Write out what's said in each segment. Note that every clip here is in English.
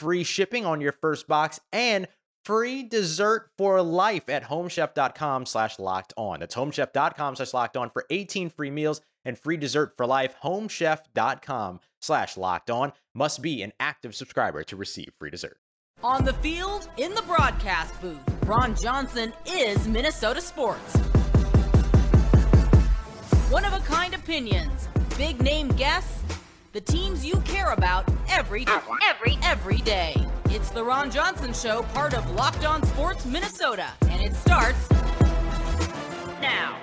free shipping on your first box and free dessert for life at homechef.com slash locked on. That's homechef.com slash locked on for 18 free meals and free dessert for life. Homechef.com slash locked on must be an active subscriber to receive free dessert. On the field, in the broadcast booth, Ron Johnson is Minnesota sports. One of a kind opinions, big name guests, the teams you care about every every every day. It's the Ron Johnson Show, part of Locked On Sports Minnesota, and it starts now.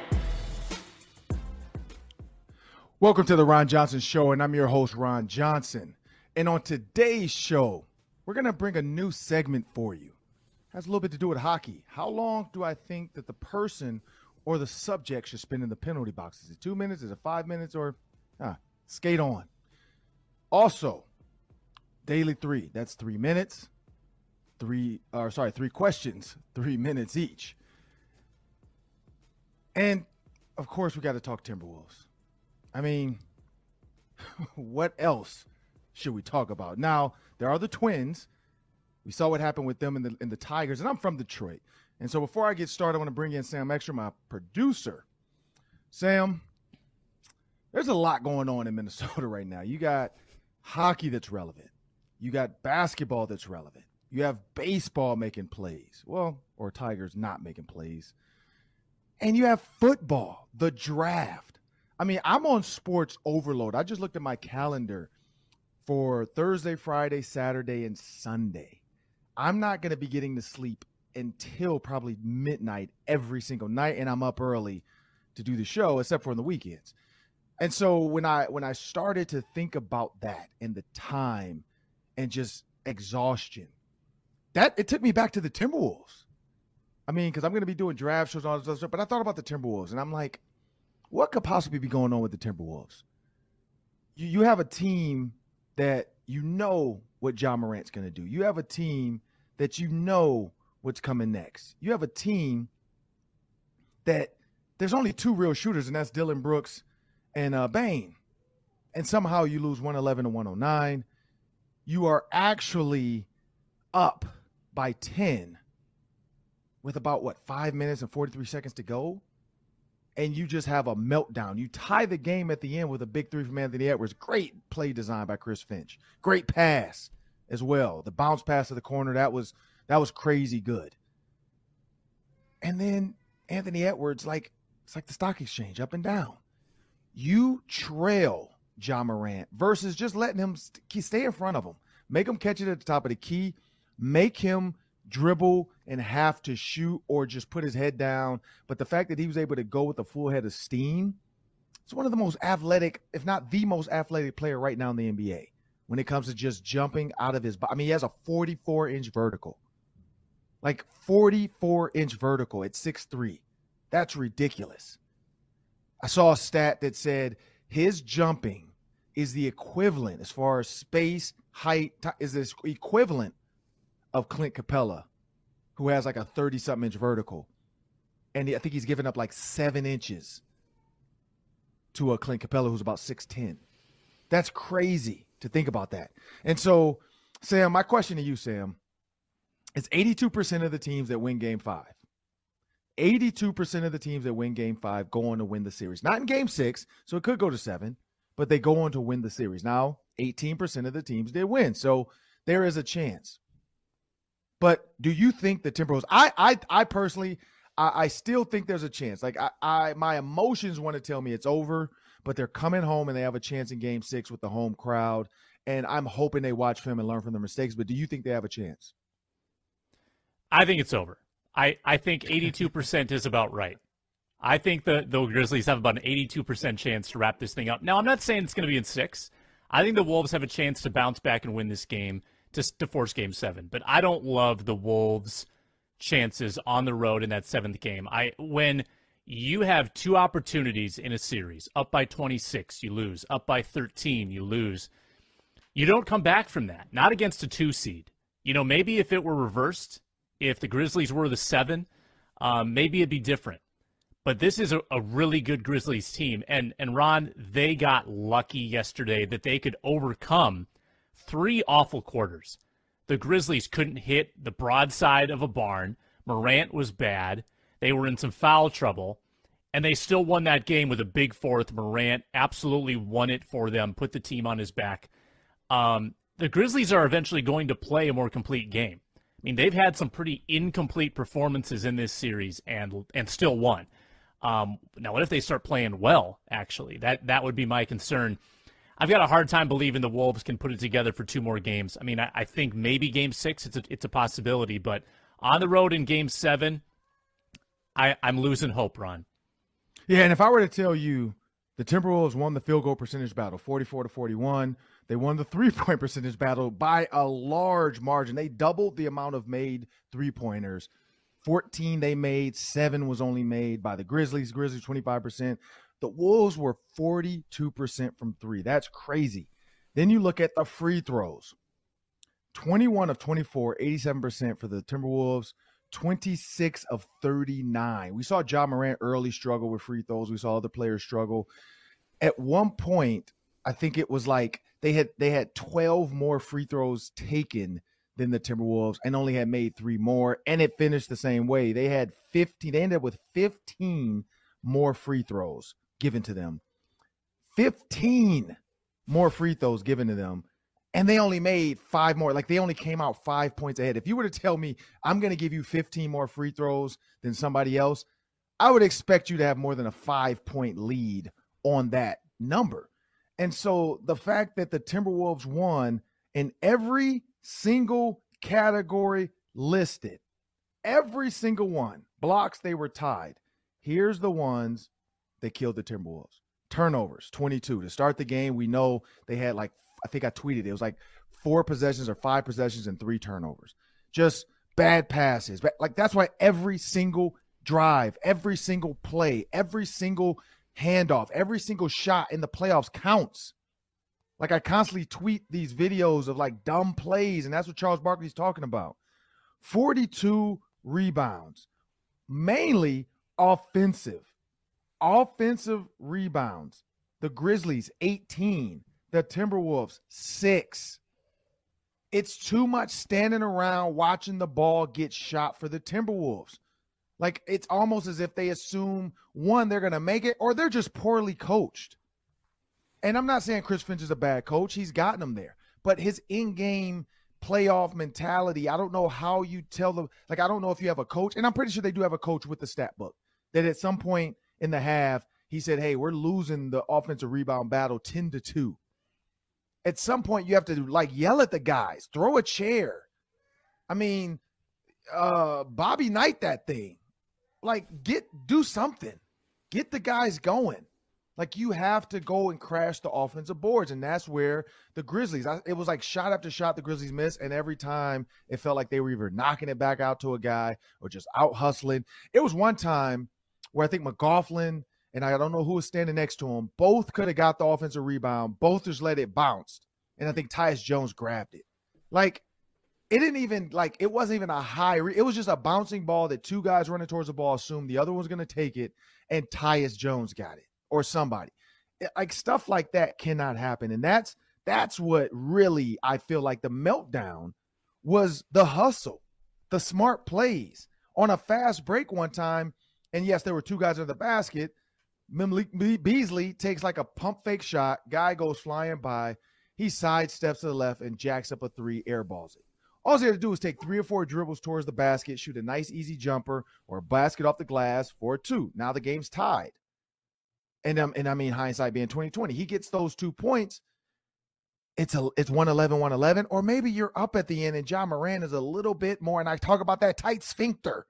Welcome to the Ron Johnson Show, and I'm your host, Ron Johnson. And on today's show, we're going to bring a new segment for you. It has a little bit to do with hockey. How long do I think that the person or the subject should spend in the penalty box? Is it two minutes? Is it five minutes? Or ah, skate on. Also, daily three. That's three minutes. Three, or sorry, three questions, three minutes each. And of course, we got to talk Timberwolves. I mean, what else should we talk about? Now, there are the Twins. We saw what happened with them in the in the Tigers, and I'm from Detroit. And so before I get started, I want to bring in Sam Ekstrom, my producer. Sam, there's a lot going on in Minnesota right now. You got hockey that's relevant. You got basketball that's relevant. You have baseball making plays. Well, or Tigers not making plays. And you have football, the draft. I mean, I'm on sports overload. I just looked at my calendar for Thursday, Friday, Saturday, and Sunday. I'm not going to be getting to sleep until probably midnight every single night, and I'm up early to do the show, except for on the weekends. And so when I when I started to think about that and the time and just exhaustion, that it took me back to the Timberwolves. I mean, because I'm going to be doing draft shows and all this other stuff, but I thought about the Timberwolves, and I'm like, what could possibly be going on with the Timberwolves? You you have a team that you know what Ja Morant's going to do. You have a team that you know what's coming next. You have a team that there's only two real shooters, and that's Dillon Brooks and uh, Bane. And somehow you lose 111 to 109. You are actually up by 10 with about what, five minutes and 43 seconds to go. And you just have a meltdown. You tie the game at the end with a big three from Anthony Edwards. Great play design by Chris Finch. Great pass as well. The bounce pass to the corner, that was that was crazy good. And then Anthony Edwards, like it's like the stock exchange, up and down. You trail Ja Morant versus just letting him stay in front of him. Make him catch it at the top of the key. Make him dribble and have to shoot or just put his head down. But the fact that he was able to go with a full head of steam, it's one of the most athletic, if not the most athletic player right now in the NBA when it comes to just jumping out of his body. I mean, he has a 44 inch vertical, like 44 inch vertical at 6'3. That's ridiculous. I saw a stat that said his jumping is the equivalent as far as space, height, is this equivalent of Clint Capela, who has like a 30 something inch vertical. And I think he's given up like seven inches to a Clint Capela who's about 6'10. That's crazy to think about that. And so, Sam, my question to you, Sam, is 82% of the teams that win game five 82% of the teams that win game five go on to win the series. Not in game six, so it could go to seven, but they go on to win the series. Now, 18% of the teams did win. So there is a chance. But do you think the Timberwolves, I I I personally, I, I still think there's a chance. Like I, I my emotions want to tell me it's over, but they're coming home and they have a chance in game six with the home crowd. And I'm hoping they watch film and learn from their mistakes. But do you think they have a chance? I think it's over. I, I think 82% is about right. I think the, the Grizzlies have about an 82% chance to wrap this thing up. Now, I'm not saying it's going to be in six. I think the Wolves have a chance to bounce back and win this game to, to force game seven. But I don't love the Wolves' chances on the road in that seventh game. I When you have two opportunities in a series, up by 26, you lose. Up by 13, you lose. You don't come back from that. Not against a two seed. You know, maybe if it were reversed, if the Grizzlies were the seven, um, maybe it'd be different. But this is a, a, really good Grizzlies team. And, and Ron, they got lucky yesterday that they could overcome three awful quarters. The Grizzlies couldn't hit the broadside of a barn. Morant was bad. They were in some foul trouble. And they still won that game with a big fourth. Morant absolutely won it for them, put the team on his back. Um, the Grizzlies are eventually going to play a more complete game. I mean, they've had some pretty incomplete performances in this series and and still won. Um, now, what if they start playing well? Actually, that that would be my concern. I've got a hard time believing the Wolves can put it together for two more games. I mean, I, I think maybe Game Six it's a it's a possibility, but on the road in Game Seven, I, I'm losing hope, Ron. Yeah, and if I were to tell you the Timberwolves won the field goal percentage battle, 44 to 41. They won the three point percentage battle by a large margin. They doubled the amount of made three pointers. 14 they made, seven was only made by the Grizzlies. Grizzlies 25%. The Wolves were 42% from three. That's crazy. Then you look at the free throws 21 of 24, 87% for the Timberwolves. 26 of 39. We saw Ja Morant early struggle with free throws. We saw other players struggle. At one point, I think it was like they had they had 12 more free throws taken than the Timberwolves and only had made three more. And it finished the same way. They had 15, they ended up with 15 more free throws given to them. 15 more free throws given to them. And they only made five more. Like they only came out five points ahead. If you were to tell me I'm going to give you 15 more free throws than somebody else, I would expect you to have more than a five point lead on that number. And so the fact that the Timberwolves won in every single category listed, every single one, blocks they were tied. Here's the ones that killed the Timberwolves. Turnovers, 22. To start the game, we know they had like, I think I tweeted it, it was like four possessions or five possessions and three turnovers. Just bad passes. But Like that's why every single drive, every single play, every single handoff. Every single shot in the playoffs counts. Like I constantly tweet these videos of like dumb plays, and that's what Charles Barkley's talking about. 42 rebounds, mainly offensive. Offensive rebounds. The Grizzlies, 18. The Timberwolves, six. It's too much standing around watching the ball get shot for the Timberwolves. Like it's almost as if they assume one, they're going to make it, or they're just poorly coached. And I'm not saying Chris Finch is a bad coach, he's gotten them there, but his in game playoff mentality, I don't know how you tell them, like, I don't know if you have a coach, and I'm pretty sure they do have a coach with the stat book that at some point in the half, he said, Hey, we're losing the offensive rebound battle 10 to 2. At some point, you have to like yell at the guys, throw a chair. I mean, uh, Bobby Knight that thing like get do something. Get the guys going. Like you have to go and crash the offensive boards, and that's where the Grizzlies. I, it was like shot after shot the Grizzlies missed, and every time it felt like they were either knocking it back out to a guy or just out hustling. It was one time where I think McLaughlin and I don't know who was standing next to him. Both could have got the offensive rebound. Both just let it bounce, and I think Tyus Jones grabbed it. Like it didn't even like it wasn't even a high re- it was just a bouncing ball that two guys running towards the ball assumed the other one was going to take it and Tyus Jones got it or somebody. It, like stuff like that cannot happen and that's that's what really I feel like the meltdown was the hustle the smart plays. On a fast break one time and yes there were two guys in the basket Beasley takes like a pump fake shot guy goes flying by he sidesteps to the left and jacks up a three airballs it All he had to do is take three or four dribbles towards the basket, shoot a nice easy jumper or a basket off the glass for two. Now the game's tied. And um, and I mean hindsight being 2020. He gets those two points. It's a it's 111, 111, or maybe you're up at the end and Ja Morant is a little bit more. And I talk about that tight sphincter.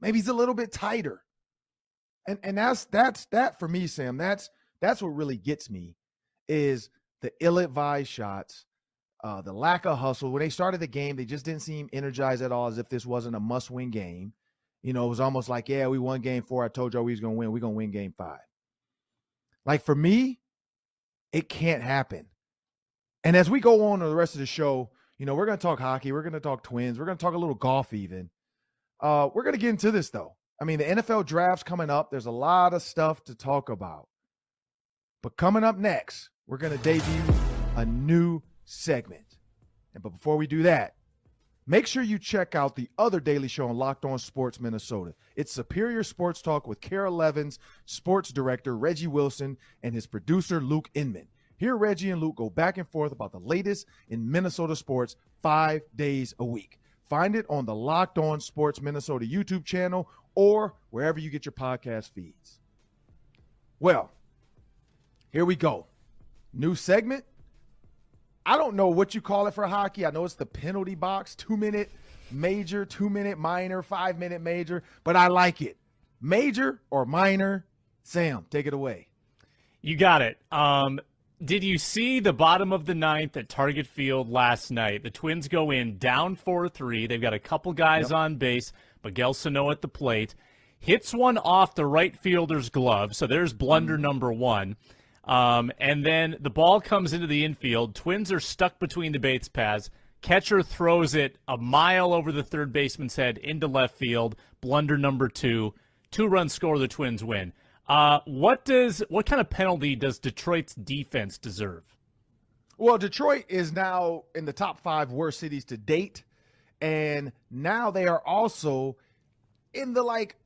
Maybe he's a little bit tighter. And and that's that's that for me, Sam. That's that's what really gets me is the ill-advised shots, uh, the lack of hustle. When they started the game, they just didn't seem energized at all, as if this wasn't a must-win game. You know, it was almost like, yeah, we won game four. I told y'all we was gonna win. We're gonna win game five. Like for me, it can't happen. And as we go on to the rest of the show, you know, we're gonna talk hockey, we're gonna talk twins, we're gonna talk a little golf even. Uh, we're gonna get into this though. I mean, the NFL draft's coming up. There's a lot of stuff to talk about. But coming up next, we're going to debut a new segment. And but before we do that, make sure you check out the other daily show on Locked On Sports Minnesota. It's Superior Sports Talk with Kara Levins, sports director Reggie Wilson, and his producer Luke Inman. Here, Reggie and Luke go back and forth about the latest in Minnesota sports five days a week. Find it on the Locked On Sports Minnesota YouTube channel or wherever you get your podcast feeds. Well, here we go. New segment. I don't know what you call it for hockey. I know it's the penalty box, two minute major, two minute minor, five minute major, but I like it. Major or minor? Sam, take it away. You got it. Um, did you see the bottom of the ninth at Target Field last night? The Twins go in down 4 3. They've got a couple guys yep. on base. Miguel Sano at the plate. Hits one off the right fielder's glove. So there's blunder mm. number one. Um, and then the ball comes into the infield. Twins are stuck between the Bates paths. Catcher throws it a mile over the third baseman's head into left field. Blunder number two. Two run score. The Twins win. Uh, what does what kind of penalty does Detroit's defense deserve? Well, Detroit is now in the top five worst cities to date, and now they are also in the like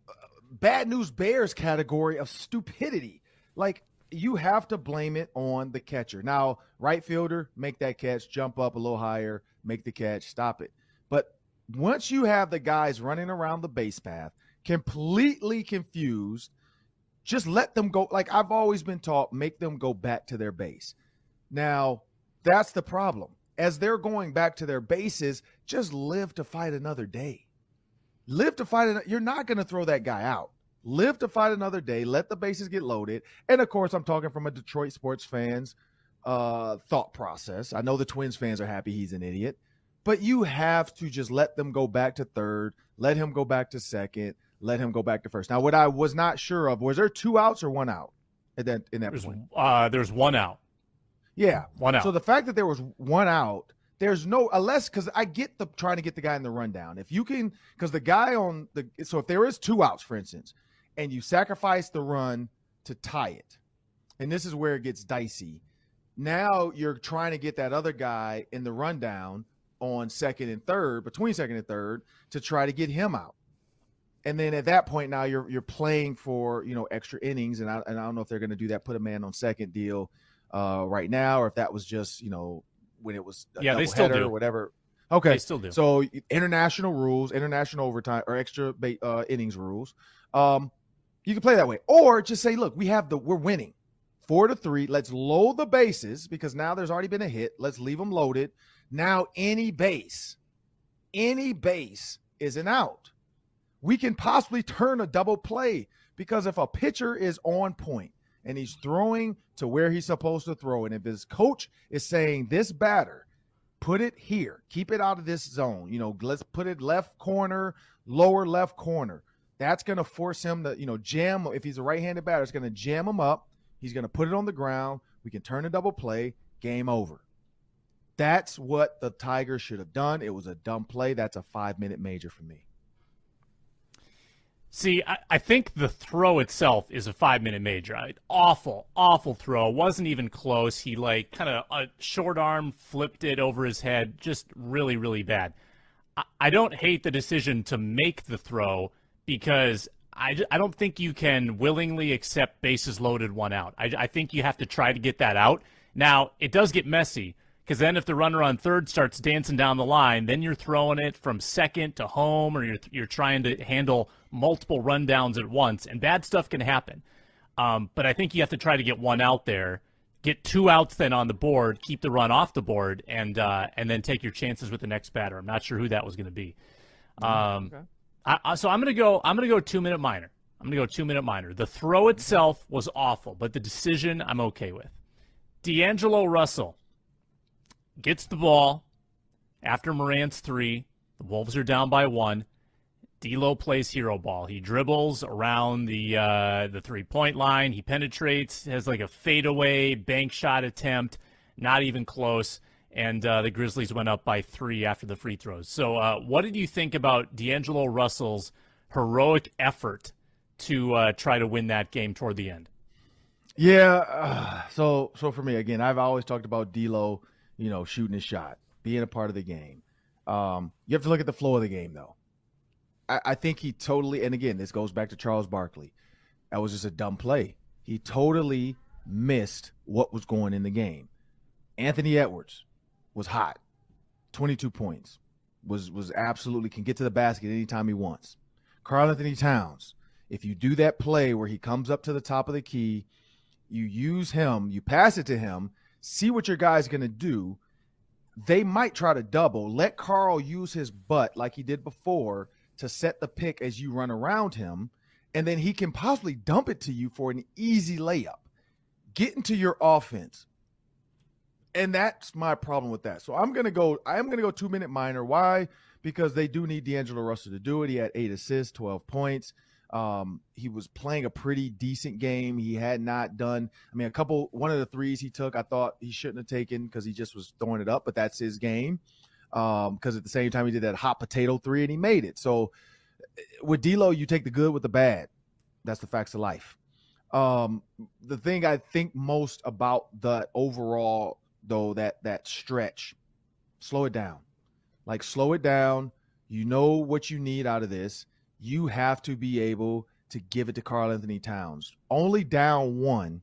bad news bears category of stupidity. Like you have to blame it on the catcher. Now, right fielder, make that catch, jump up a little higher, make the catch, stop it. But once you have the guys running around the base path, completely confused, just let them go. Like I've always been taught, make them go back to their base. Now, that's the problem. As they're going back to their bases, just live to fight another day. Live to fight. You're not going to throw that guy out live to fight another day, let the bases get loaded. And of course, I'm talking from a Detroit sports fan's uh, thought process. I know the Twins fans are happy he's an idiot, but you have to just let them go back to third, let him go back to second, let him go back to first. Now, what I was not sure of was there two outs or one out at that in that there's, point? Uh, there's one out. Yeah, one out. So the fact that there was one out there's no unless because I get the trying to get the guy in the rundown. If you can, because the guy on the so if there is two outs, for instance, and you sacrifice the run to tie it. And this is where it gets dicey. Now you're trying to get that other guy in the rundown on second and third, between second and third, to try to get him out. And then at that point, now you're you're playing for you know extra innings, and I and I don't know if they're going to do that, put a man on second deal uh, right now, or if that was just you know when it was yeah they still do or whatever. Okay, they still do. So international rules, international overtime or extra uh, innings rules. Um, you can play that way. Or just say, look, we have the we're winning. Four to three. Let's load the bases because now there's already been a hit. Let's leave them loaded. Now any base, any base is an out. We can possibly turn a double play because if a pitcher is on point and he's throwing to where he's supposed to throw, and if his coach is saying this batter, put it here, keep it out of this zone. You know, let's put it left corner, lower left corner that's going to force him to, you know, jam. If he's a right-handed batter, it's going to jam him up. He's going to put it on the ground. We can turn a double play. Game over. That's what the Tigers should have done. It was a dumb play. That's a five-minute major for me. See, I, I, think the throw itself is a five minute major. Awful, awful throw. Wasn't even close. He, like, kind of a short arm flipped it over his head. Just really, really bad. I, I don't hate the decision to make the throw because I, I don't think you can willingly accept bases loaded one out. I, I think you have to try to get that out. Now, it does get messy Because then if the runner on third starts dancing down the line, then you're throwing it from second to home, or you're you're trying to handle multiple rundowns at once, and bad stuff can happen. Um, but I think you have to try to get one out there, get two outs then on the board, keep the run off the board, and uh, and then take your chances with the next batter. I'm not sure who that was going to be. Um, okay. I, so I'm going to go. I'm to go two minute minor. I'm going to go two minute minor. The throw itself was awful, but the decision I'm okay with. D'Angelo Russell gets the ball after Morant's three. The Wolves are down by one. D'Lo plays hero ball. He dribbles around the uh, the three point line. He penetrates, has like a fadeaway bank shot attempt, not even close. And uh, the Grizzlies went up by three after the free throws. So, uh, what did you think about D'Angelo Russell's heroic effort to uh, try to win that game toward the end? Yeah. Uh, so, so for me, again, I've always talked about D'Lo, you know, shooting his shot, being a part of the game. Um, you have to look at the flow of the game, though. I, I think he totally, and again, this goes back to Charles Barkley. That was just a dumb play. He totally missed what was going in the game. Anthony Edwards was hot, 22 points, was was absolutely can get to the basket anytime he wants. Karl-Anthony Towns, if you do that play where he comes up to the top of the key, you use him, you pass it to him, see what your guy's going to do. They might try to double. Let Carl use his butt like he did before to set the pick as you run around him, and then he can possibly dump it to you for an easy layup. Get into your offense. And that's my problem with that. So I'm gonna go, I am gonna go two minute minor. Why? Because they do need D'Angelo Russell to do it. He had eight assists, 12 points. Um, he was playing a pretty decent game. He had not done, I mean, a couple, one of the threes he took, I thought he shouldn't have taken because he just was throwing it up, but that's his game because um, at the same time he did that hot potato three and he made it. So with D'Lo, you take the good with the bad. That's the facts of life. Um, the thing I think most about the overall though that that stretch, slow it down. Like slow it down. You know what you need out of this. You have to be able to give it to Karl-Anthony Towns. Only down one,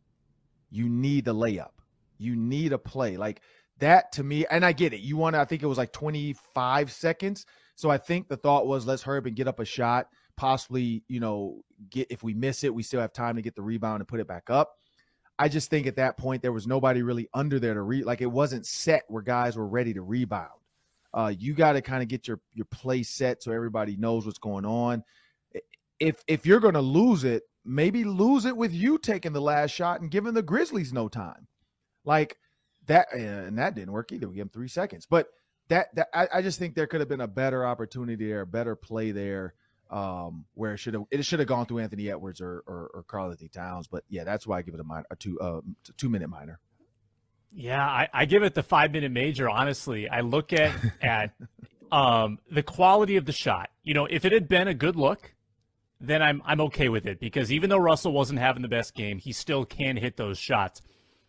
you need the layup. You need a play. Like that to me, and I get it. You want to, I think it was like 25 seconds. So I think the thought was let's hurry up and get up a shot. Possibly, you know, get if we miss it, we still have time to get the rebound and put it back up. I just think at that point there was nobody really under there to read. Like it wasn't set where guys were ready to rebound. Uh, you got to kind of get your your play set so everybody knows what's going on. If if you're going to lose it, maybe lose it with you taking the last shot and giving the Grizzlies no time. Like that and that didn't work either. We gave them three seconds, but that, that I, I, just think there could have been a better opportunity there, a better play there, um, where it should have it should have gone through Anthony Edwards or or, or Karl-Anthony Towns. But yeah, that's why I give it a, minor, a two uh, two minute minor. Yeah, I, I give it the five minute major. Honestly, I look at at um, the quality of the shot. You know, if it had been a good look, then I'm I'm okay with it because even though Russell wasn't having the best game, he still can hit those shots.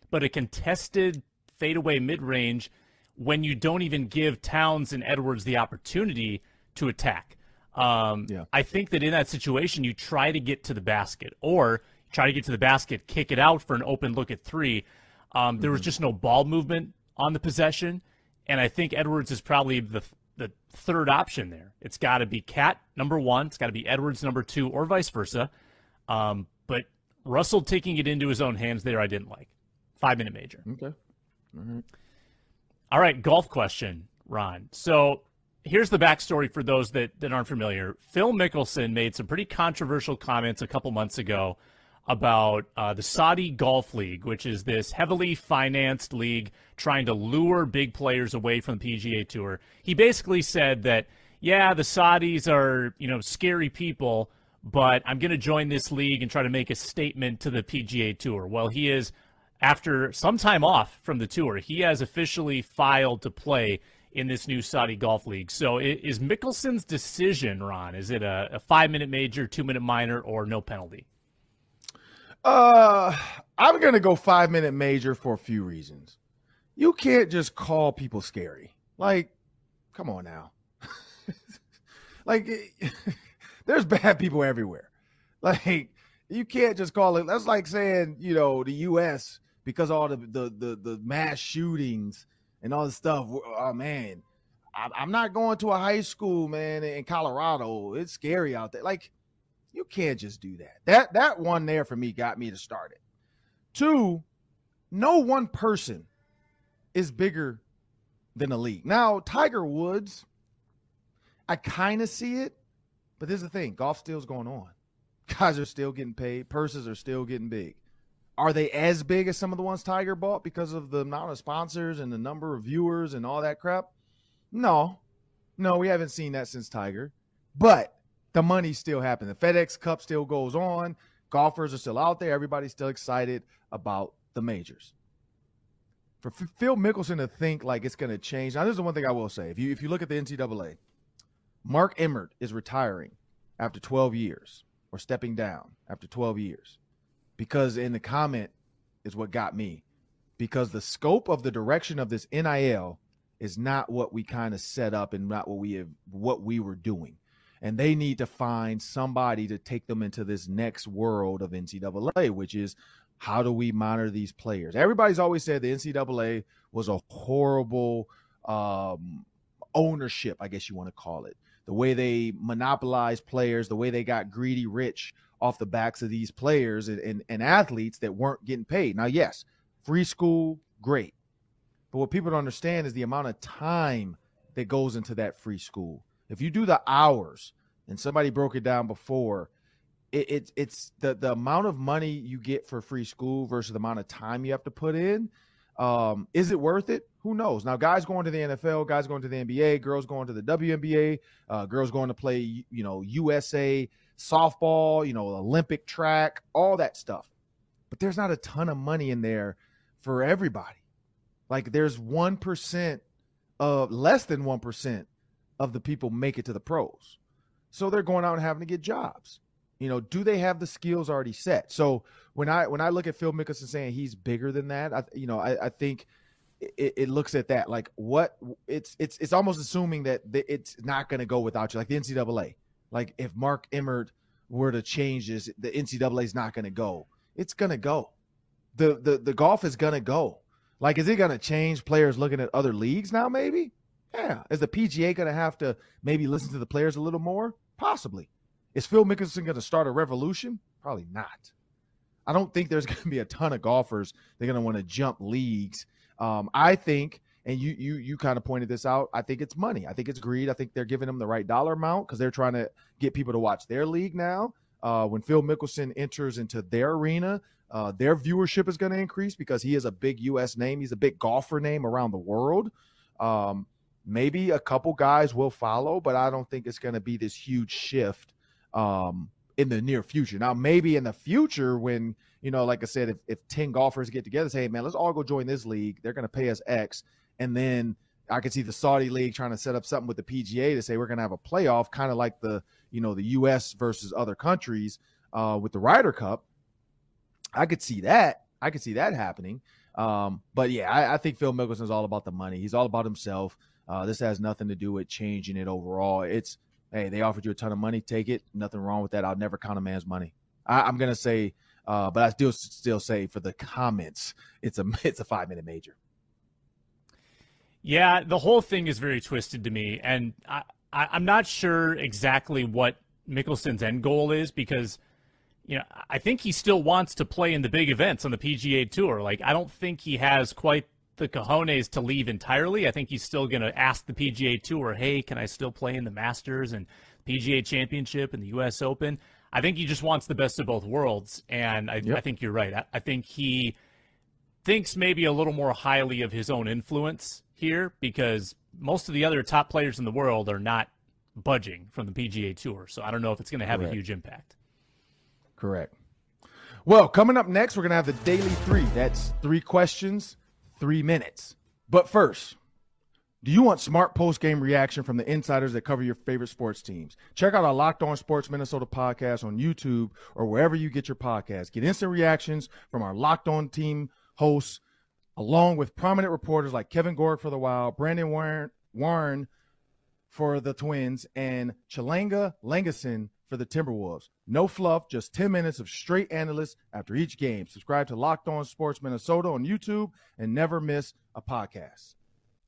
But a contested fadeaway mid range when you don't even give Towns and Edwards the opportunity to attack. Um, yeah. I think that in that situation, you try to get to the basket or try to get to the basket, kick it out for an open look at three. Um, there was mm-hmm. just no ball movement on the possession. And I think Edwards is probably the, the third option there. It's got to be Cat number one, it's got to be Edwards number two, or vice versa. Um, but Russell taking it into his own hands there, I didn't like. Five minute major. Okay. Mm-hmm. All right, golf question, Ron. So here's the backstory for those that, that aren't familiar. Phil Mickelson made some pretty controversial comments a couple months ago about uh, the Saudi Golf League, which is this heavily financed league trying to lure big players away from the PGA Tour. He basically said that, yeah, the Saudis are, you know, scary people, but I'm going to join this league and try to make a statement to the PGA Tour. Well, he is after some time off from the tour, he has officially filed to play in this new Saudi Golf League. So is Mickelson's decision, Ron, is it a, a five minute major, two minute minor, or no penalty? Uh, I'm going to go five minute major for a few reasons. You can't just call people scary. Like, come on now. like, there's bad people everywhere. Like, you can't just call it. That's like saying, you know, the U.S because all the, the the the, mass shootings and all this stuff. Oh man, I, am not going to a high school, man, in Colorado. It's scary out there. Like, you can't just do that. That that one there for me got me to start it. Two, no one person is bigger than a league. Now, Tiger Woods, I kind of see it, but there's the thing: golf still's going on. Guys are still getting paid. Purses are still getting big. Are they as big as some of the ones Tiger bought because of the amount of sponsors and the number of viewers and all that crap? No, no, we haven't seen that since Tiger. But the money still happening. The FedEx Cup still goes on. Golfers are still out there. Everybody's still excited about the majors. For Phil Mickelson to think like it's going to change. Now, this is the one thing I will say. If you if you look at the NCAA, Mark Emmert is retiring after 12 years or stepping down after 12 years because in the comment is what got me because the scope of the direction of this NIL is not what we kind of set up and not what we have what we were doing. And they need to find somebody to take them into this next world of NCAA, which is how do we monitor these players? Everybody's always said the NCAA was a horrible um, ownership, I guess you want to call it. The way they monopolized players, the way they got greedy rich off the backs of these players and, and, and athletes that weren't getting paid. Now, yes, free school, great. But what people don't understand is the amount of time that goes into that free school. If you do the hours, and somebody broke it down before, it, it, it's the the amount of money you get for free school versus the amount of time you have to put in. Um, is it worth it? Who knows? Now, guys going to the NFL, guys going to the NBA, girls going to the WNBA, uh, girls going to play, you know, USA softball, you know, Olympic track, all that stuff. But there's not a ton of money in there for everybody. Like there's 1% of less than 1% of the people make it to the pros. So they're going out and having to get jobs. You know, do they have the skills already set? So when I when I look at Phil Mickelson saying he's bigger than that, I, you know, I, I think it, it, looks at that like what it's it's it's almost assuming that it's not going to go without you, like the NCAA. Like if Mark Emmert were to change this, the NCAA is not going to go. It's going to go. The the the golf is going to go. Like, is it going to change players looking at other leagues now? Maybe. Yeah. Is the PGA going to have to maybe listen to the players a little more? Possibly. Is Phil Mickelson going to start a revolution? Probably not. I don't think there's going to be a ton of golfers They're going to want to jump leagues. Um, I think and you you you kind of pointed this out. I think it's money. I think it's greed. I think they're giving them the right dollar amount because they're trying to get people to watch their league now. Uh, when Phil Mickelson enters into their arena, uh, their viewership is going to increase because he is a big U.S. name. He's a big golfer name around the world. Um, maybe a couple guys will follow, but I don't think it's going to be this huge shift um, in the near future. Now, maybe in the future, when you know, like I said, if, if ten golfers get together, say, hey man, let's all go join this league. They're going to pay us X and then I could see the Saudi league trying to set up something with the PGA to say we're going to have a playoff, kind of like the you know the U.S. versus other countries uh, with the Ryder Cup. I could see that. I could see that happening. Um, but yeah, I, I think Phil Mickelson is all about the money. He's all about himself. Uh, this has nothing to do with changing it overall. It's hey, they offered you a ton of money, take it. Nothing wrong with that. I'll never count a man's money. I, am gonna say, uh, but I still still say for the comments, it's a it's a five minute major. Yeah, the whole thing is very twisted to me, and I, I, I'm not sure exactly what Mickelson's end goal is because you know, I think he still wants to play in the big events on the PGA Tour. Like, I don't think he has quite the cojones to leave entirely. I think he's still going to ask the PGA Tour, hey, can I still play in the Masters and PGA Championship and the U.S. Open? I think he just wants the best of both worlds. And I, yep. I think you're right. I, I think he thinks maybe a little more highly of his own influence here because most of the other top players in the world are not budging from the PGA Tour. So I don't know if it's going to have Correct. a huge impact. Correct. Well, coming up next, we're going to have the daily three. That's three questions, three minutes. But first, do you want smart post game reaction from the insiders that cover your favorite sports teams? Check out our Locked On Sports Minnesota podcast on YouTube or wherever you get your podcasts. Get instant reactions from our Locked On team hosts along with prominent reporters like Kevin Gorg for the Wild, Brandon Warne, Warne for the Twins, and Chalanga Langason for the Timberwolves. No fluff, just 10 minutes of straight analysis after each game. Subscribe to Locked On Sports Minnesota on YouTube and never miss a podcast.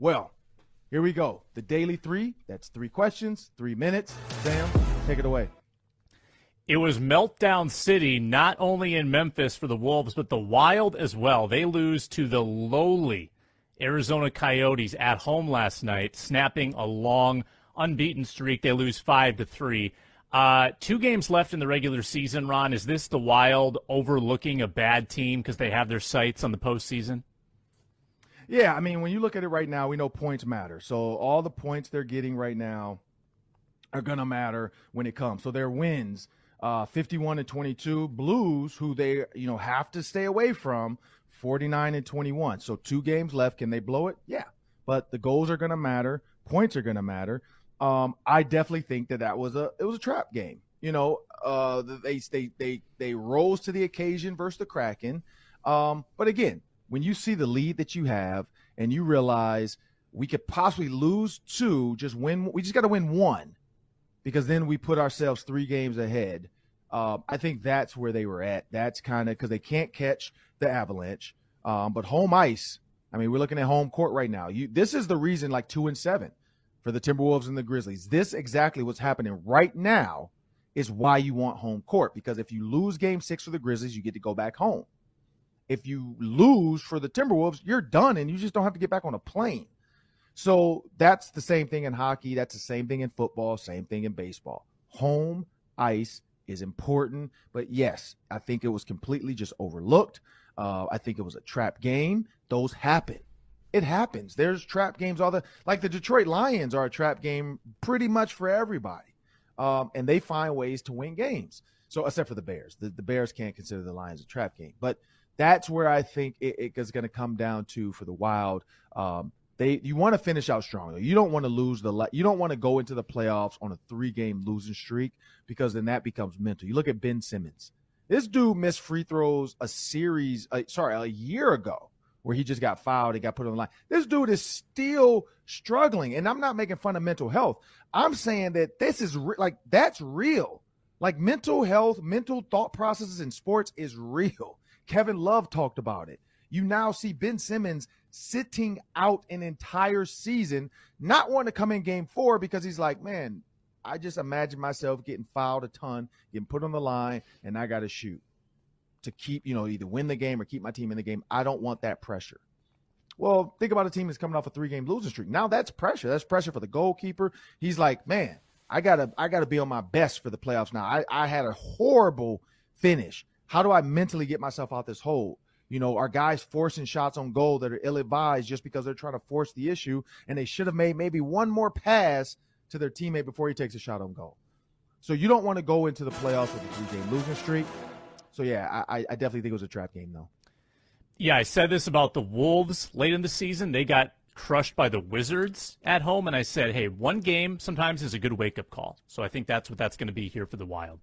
Well, here we go. The daily three. That's three questions, three minutes. Sam, take it away. It was meltdown city, not only in Memphis for the Wolves, but the Wild as well. They lose to the lowly Arizona Coyotes at home last night, snapping a long unbeaten streak. They lose five to three. Uh, two games left in the regular season. Ron, is this the Wild overlooking a bad team because they have their sights on the postseason? Yeah, I mean, when you look at it right now, we know points matter. So all the points they're getting right now are to matter when it comes. So their wins, uh, 51 and 22. Blues, who they you know have to stay away from, 49 and 21. So two games left. Can they blow it? Yeah, but the goals are to matter. Points are to matter. Um, I definitely think that that was a it was a trap game. You know, uh, they they they they rose to the occasion versus the Kraken. Um, but again, when you see the lead that you have and you realize we could possibly lose two, just win. We just got to win one because then we put ourselves three games ahead. Uh, I think that's where they were at. That's kind of because they can't catch the Avalanche. Um, but home ice, I mean, we're looking at home court right now. You, this is the reason, like two and seven for the Timberwolves and the Grizzlies. This exactly what's happening right now is why you want home court because if you lose game six for the Grizzlies, you get to go back home if you lose for the Timberwolves, you're done and you just don't have to get back on a plane. So that's the same thing in hockey. That's the same thing in football, same thing in baseball. Home ice is important. But yes, I think it was completely just overlooked. Uh, I think it was a trap game. Those happen. It happens. There's trap games all the like the Detroit Lions are a trap game pretty much for everybody. Um, and they find ways to win games. So except for the Bears. The, the Bears can't consider the Lions a trap game. But that's where I think it, it is going to come down to for the Wild. Um, they you want to finish out strong. You don't want to lose the you don't want to go into the playoffs on a three game losing streak because then that becomes mental. You look at Ben Simmons. This dude missed free throws a series, uh, sorry, a year ago where he just got fouled. He got put on the line. This dude is still struggling, and I'm not making fun of mental health. I'm saying that this is re- like that's real. Like mental health, mental thought processes in sports is real. Kevin Love talked about it. You now see Ben Simmons sitting out an entire season, not wanting to come in game four because he's like, man, I just imagine myself getting fouled a ton, getting put on the line, and I got to shoot to keep, you know, either win the game or keep my team in the game. I don't want that pressure. Well, think about a team that's coming off a three game losing streak. Now that's pressure. That's pressure for the goalkeeper. He's like, man, I gotta, I gotta be on my best for the playoffs now. I, I had a horrible finish. How do I mentally get myself out this hole? You know, are guys forcing shots on goal that are ill advised just because they're trying to force the issue and they should have made maybe one more pass to their teammate before he takes a shot on goal. So you don't want to go into the playoffs with a three game losing streak. So yeah, I, I definitely think it was a trap game though. Yeah, I said this about the Wolves late in the season. They got crushed by the Wizards at home, and I said, hey, one game sometimes is a good wake up call. So I think that's what that's going to be here for the Wild.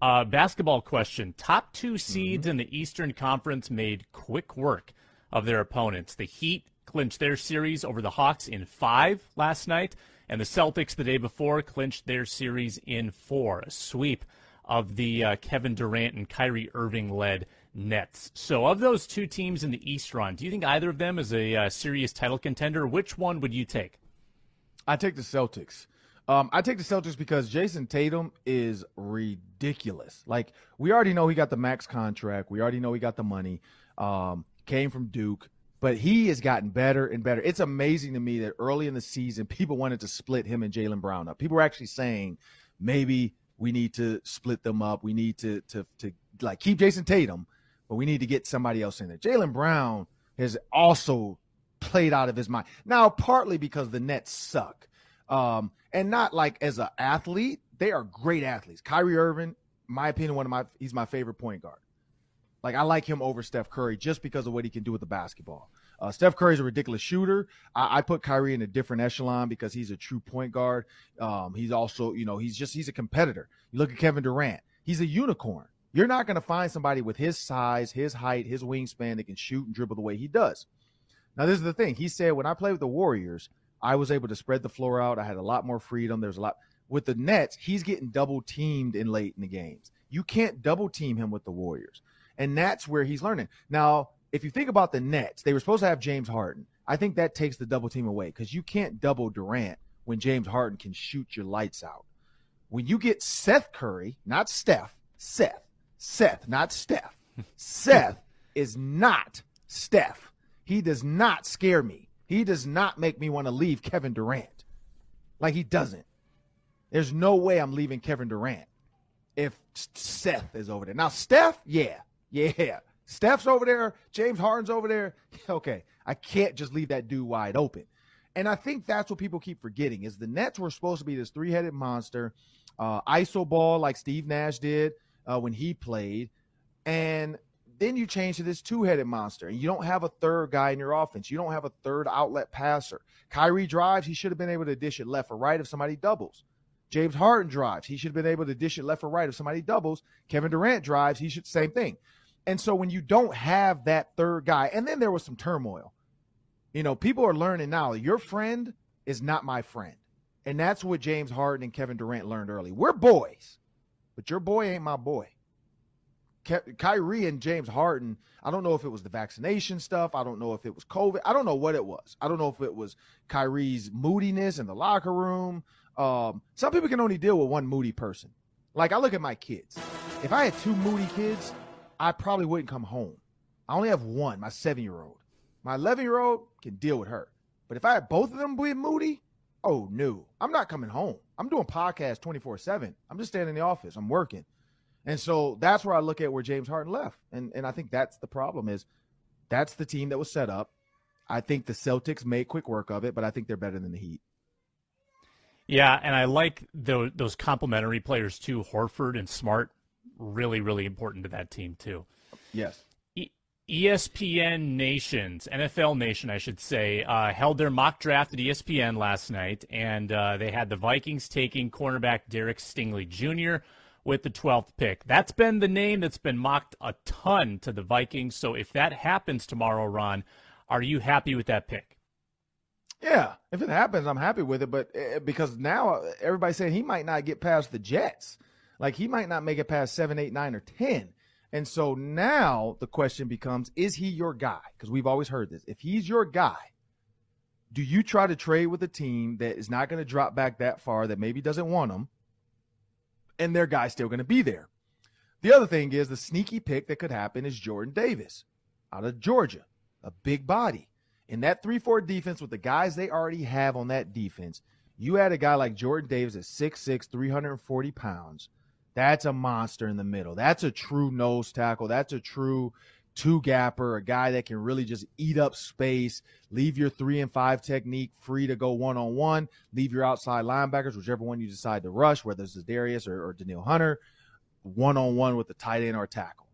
Uh, basketball question. Top two seeds mm-hmm. in the Eastern Conference made quick work of their opponents. The Heat clinched their series over the Hawks in five last night, and the Celtics the day before clinched their series in four. A sweep of the uh, Kevin Durant and Kyrie Irving led Nets. So, of those two teams in the East run, do you think either of them is a uh, serious title contender? Which one would you take? I take the Celtics. Um, I take the Celtics because Jayson Tatum is ridiculous. Like we already know he got the max contract. We already know he got the money. Um, came from Duke, but he has gotten better and better. It's amazing to me that early in the season, people wanted to split him and Jaylen Brown up. People were actually saying maybe we need to split them up. We need to to to like keep Jayson Tatum, but we need to get somebody else in there. Jaylen Brown has also played out of his mind now, partly because the Nets suck. Um, and not like as an athlete, they are great athletes. Kyrie Irving, my opinion, one of my he's my favorite point guard. Like I like him over Steph Curry just because of what he can do with the basketball. Uh, Steph Curry's a ridiculous shooter. I, I, put Kyrie in a different echelon because he's a true point guard. Um, he's also, you know, he's just he's a competitor. You look at Kevin Durant; he's a unicorn. You're not going to find somebody with his size, his height, his wingspan that can shoot and dribble the way he does. Now, this is the thing. He said, when I played with the Warriors, I was able to spread the floor out. I had a lot more freedom. There's a lot with the Nets. He's getting double teamed in late in the games. You can't double team him with the Warriors. And that's where he's learning. Now, if you think about the Nets, they were supposed to have James Harden. I think that takes the double team away because you can't double Durant when James Harden can shoot your lights out. When you get Seth Curry, not Steph, Seth, Seth, not Steph. Seth is not Steph. He does not scare me. He does not make me want to leave Kevin Durant. Like he doesn't. There's no way I'm leaving Kevin Durant if Seth is over there. Now, Steph, yeah, yeah. Steph's over there. James Harden's over there. Okay. I can't just leave that dude wide open. And I think that's what people keep forgetting is the Nets were supposed to be this three-headed monster, uh, iso ball like Steve Nash did uh, when he played, and then you change to this two-headed monster, and you don't have a third guy in your offense. You don't have a third outlet passer. Kyrie drives; he should have been able to dish it left or right if somebody doubles. James Harden drives; he should have been able to dish it left or right if somebody doubles. Kevin Durant drives; he should same thing. And so when you don't have that third guy, and then there was some turmoil. You know, people are learning now. Your friend is not my friend. And that's what James Harden and Kevin Durant learned early. We're boys, but your boy ain't my boy. Ke- Kyrie and James Harden, I don't know if it was the vaccination stuff. I don't know if it was COVID. I don't know what it was. I don't know if it was Kyrie's moodiness in the locker room. Um, some people can only deal with one moody person. Like I look at my kids. If I had two moody kids, I probably wouldn't come home. I only have one, my seven year old. My 11 year old can deal with her. But if I had both of them being moody, oh no, I'm not coming home. I'm doing podcasts 24 7. I'm just staying in the office. I'm working. And so that's where I look at where James Harden left. And and I think that's the problem is that's the team that was set up. I think the Celtics made quick work of it, but I think they're better than the Heat. Yeah, and I like those, those complementary players too. Horford and Smart, really, really important to that team too. Yes. ESPN Nations, NFL Nation, I should say, uh, held their mock draft at ESPN last night, and uh, they had the Vikings taking cornerback Derek Stingley Jr. with the 12th pick. That's been the name that's been mocked a ton to the Vikings. So if that happens tomorrow, Ron, are you happy with that pick? Yeah, if it happens, I'm happy with it. But uh, because now everybody's saying he might not get past the Jets, like he might not make it past seven, eight, nine, or ten. And so now the question becomes is he your guy? Because we've always heard this. If he's your guy, do you try to trade with a team that is not going to drop back that far, that maybe doesn't want him, and their guy's still going to be there? The other thing is the sneaky pick that could happen is Jordan Davis out of Georgia, a big body. In that 3 4 defense with the guys they already have on that defense, you add a guy like Jordan Davis at 6'6, 340 pounds that's a monster in the middle. That's a true nose tackle. That's a true two gapper, a guy that can really just eat up space, leave your three and five technique free to go one on one, leave your outside linebackers, whichever one you decide to rush, whether it's Darius or, or Danielle Hunter, one on one with the tight end or tackle.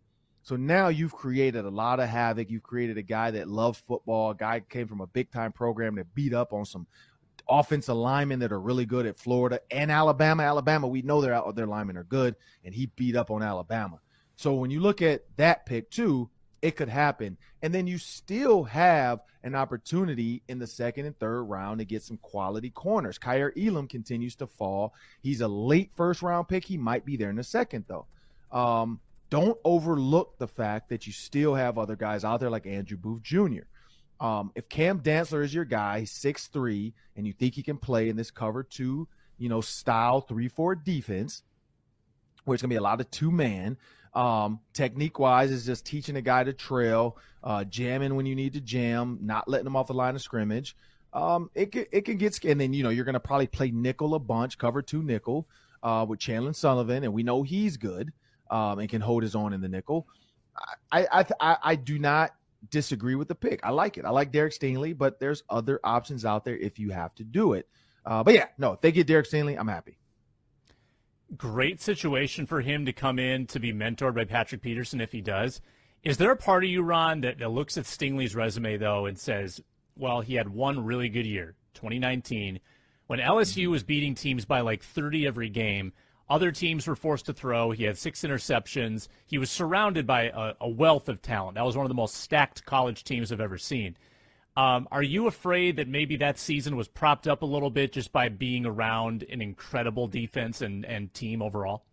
So now you've created a lot of havoc. You've created a guy that loves football, a guy came from a big time program that beat up on some offensive linemen that are really good at Florida and Alabama. Alabama, we know their their linemen are good, and he beat up on Alabama. So when you look at that pick too, it could happen. And then you still have an opportunity in the second and third round to get some quality corners. Kaiir Elam continues to fall. He's a late first round pick. He might be there in the second though. Um, don't overlook the fact that you still have other guys out there like Andrew Booth Jr. Um, if Cam Dantzler is your guy, six three, and you think he can play in this cover two, you know, style three four defense, where it's gonna be a lot of two man. Um, technique wise, is just teaching a guy to trail, uh, jamming when you need to jam, not letting him off the line of scrimmage. Um, it can, it can get and then you know you're gonna probably play nickel a bunch, cover two nickel, uh, with Chandon Sullivan, and we know he's good, um, and can hold his own in the nickel. I I I, I do not disagree with the pick. I like it. I like Derek Stingley, but there's other options out there if you have to do it. Uh, but yeah, no, if they get Derek Stingley, I'm happy. Great situation for him to come in to be mentored by Patrick Peterson if he does. Is there a part of you, Ron, that, that looks at Stingley's resume though and says, "Well, he had one really good year, 2019, when LSU was beating teams by like 30 every game." Other teams were forced to throw. He had six interceptions. He was surrounded by a, a wealth of talent. That was one of the most stacked college teams I've ever seen. Um, are you afraid that maybe that season was propped up a little bit just by being around an incredible defense and, and team overall?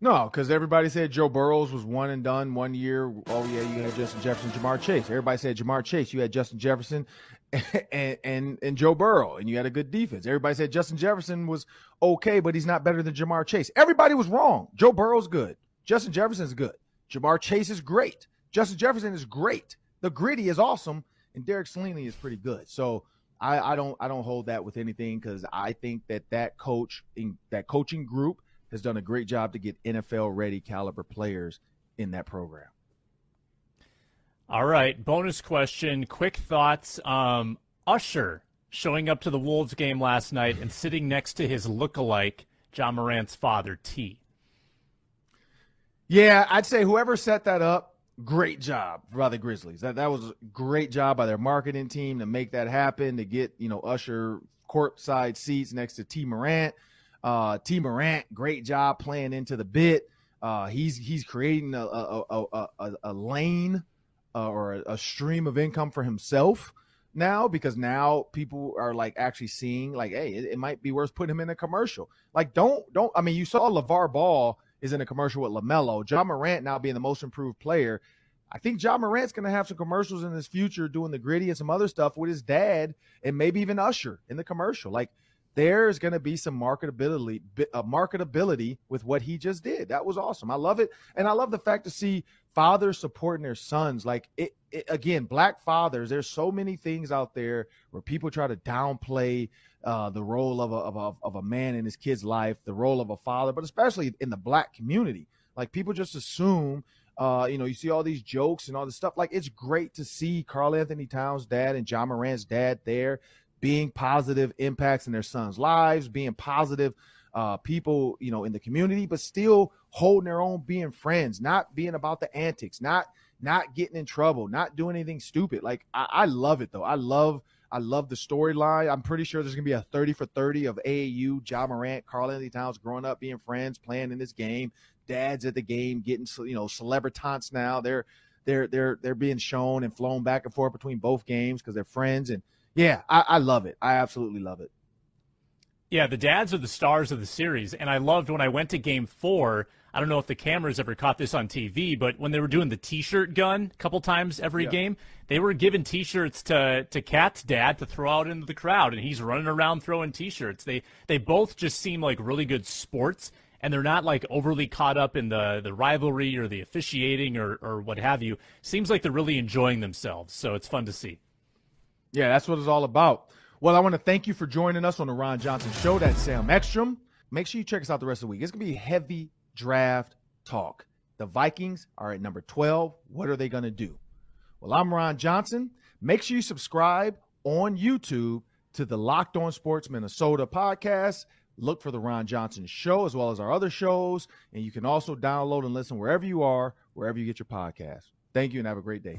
No, because everybody said Joe Burrows was one and done one year. Oh yeah, you had Justin Jefferson, Ja'Marr Chase. Everybody said Ja'Marr Chase. You had Justin Jefferson and, and and Joe Burrow, and you had a good defense. Everybody said Justin Jefferson was okay, but he's not better than Ja'Marr Chase. Everybody was wrong. Joe Burrow's good. Justin Jefferson's good. Ja'Marr Chase is great. Justin Jefferson is great. The Griddy is awesome, and Derek Stingley is pretty good. So I, I don't I don't hold that with anything because I think that that coach in that coaching group has done a great job to get NFL ready caliber players in that program. All right, bonus question. Quick thoughts. Um, Usher showing up to the Wolves game last night and sitting next to his look-alike, Ja Morant's father, Tee. Yeah, I'd say whoever set that up, great job by the Grizzlies. That that was a great job by their marketing team to make that happen, to get, you know, Usher courtside seats next to Tee Morant. Uh, Tee Morant, great job playing into the bit. Uh, he's he's creating a a, a, a, a lane uh, or a, a, stream of income for himself now because now people are like actually seeing like, hey, it, it, might be worth putting him in a commercial. Like, don't don't. I mean, you saw LaVar Ball is in a commercial with LaMelo. Ja Morant now being the most improved player. I think Ja Morant's going to have some commercials in his future doing the Griddy and some other stuff with his dad and maybe even Usher in the commercial. Like there's going to be some marketability uh, marketability with what he just did. That was awesome. I love it, and I love the fact to see fathers supporting their sons. Like it, it, again, black fathers. There's so many things out there where people try to downplay uh, the role of a, of a of a man in his kid's life, the role of a father, but especially in the black community. Like people just assume. Uh, you know, you see all these jokes and all this stuff. Like, it's great to see Karl-Anthony Towns' dad and Ja Morant's dad there being positive impacts in their sons' lives, being positive uh, people, you know, in the community, but still holding their own, being friends, not being about the antics, not not getting in trouble, not doing anything stupid. Like I, I love it though. I love I love the storyline. I'm pretty sure there's gonna be a 30 for 30 of AAU, Ja Morant, Karl-Anthony Towns growing up, being friends, playing in this game. Dads at the game, getting you know celebritantes now. They're they're they're they're being shown and flown back and forth between both games because they're friends and yeah, I, I love it. I absolutely love it. Yeah, the dads are the stars of the series, and I loved when I went to Game Four. I don't know if the cameras ever caught this on TV, but when they were doing the T-shirt gun a couple times every yeah. game, they were giving T-shirts to to KAT's dad to throw out into the crowd, and he's running around throwing T-shirts. They they both just seem like really good sports, and they're not like overly caught up in the the rivalry or the officiating or or what have you. Seems like they're really enjoying themselves, so it's fun to see. Yeah, that's what it's all about. Well, I want to thank you for joining us on the Ron Johnson Show. That's Sam Ekstrom. Make sure you check us out the rest of the week. It's going to be heavy draft talk. The Vikings are at number 12. What are they going to do? Well, I'm Ron Johnson. Make sure you subscribe on YouTube to the Locked On Sports Minnesota podcast. Look for the Ron Johnson Show as well as our other shows. And you can also download and listen wherever you are, wherever you get your podcast. Thank you and have a great day.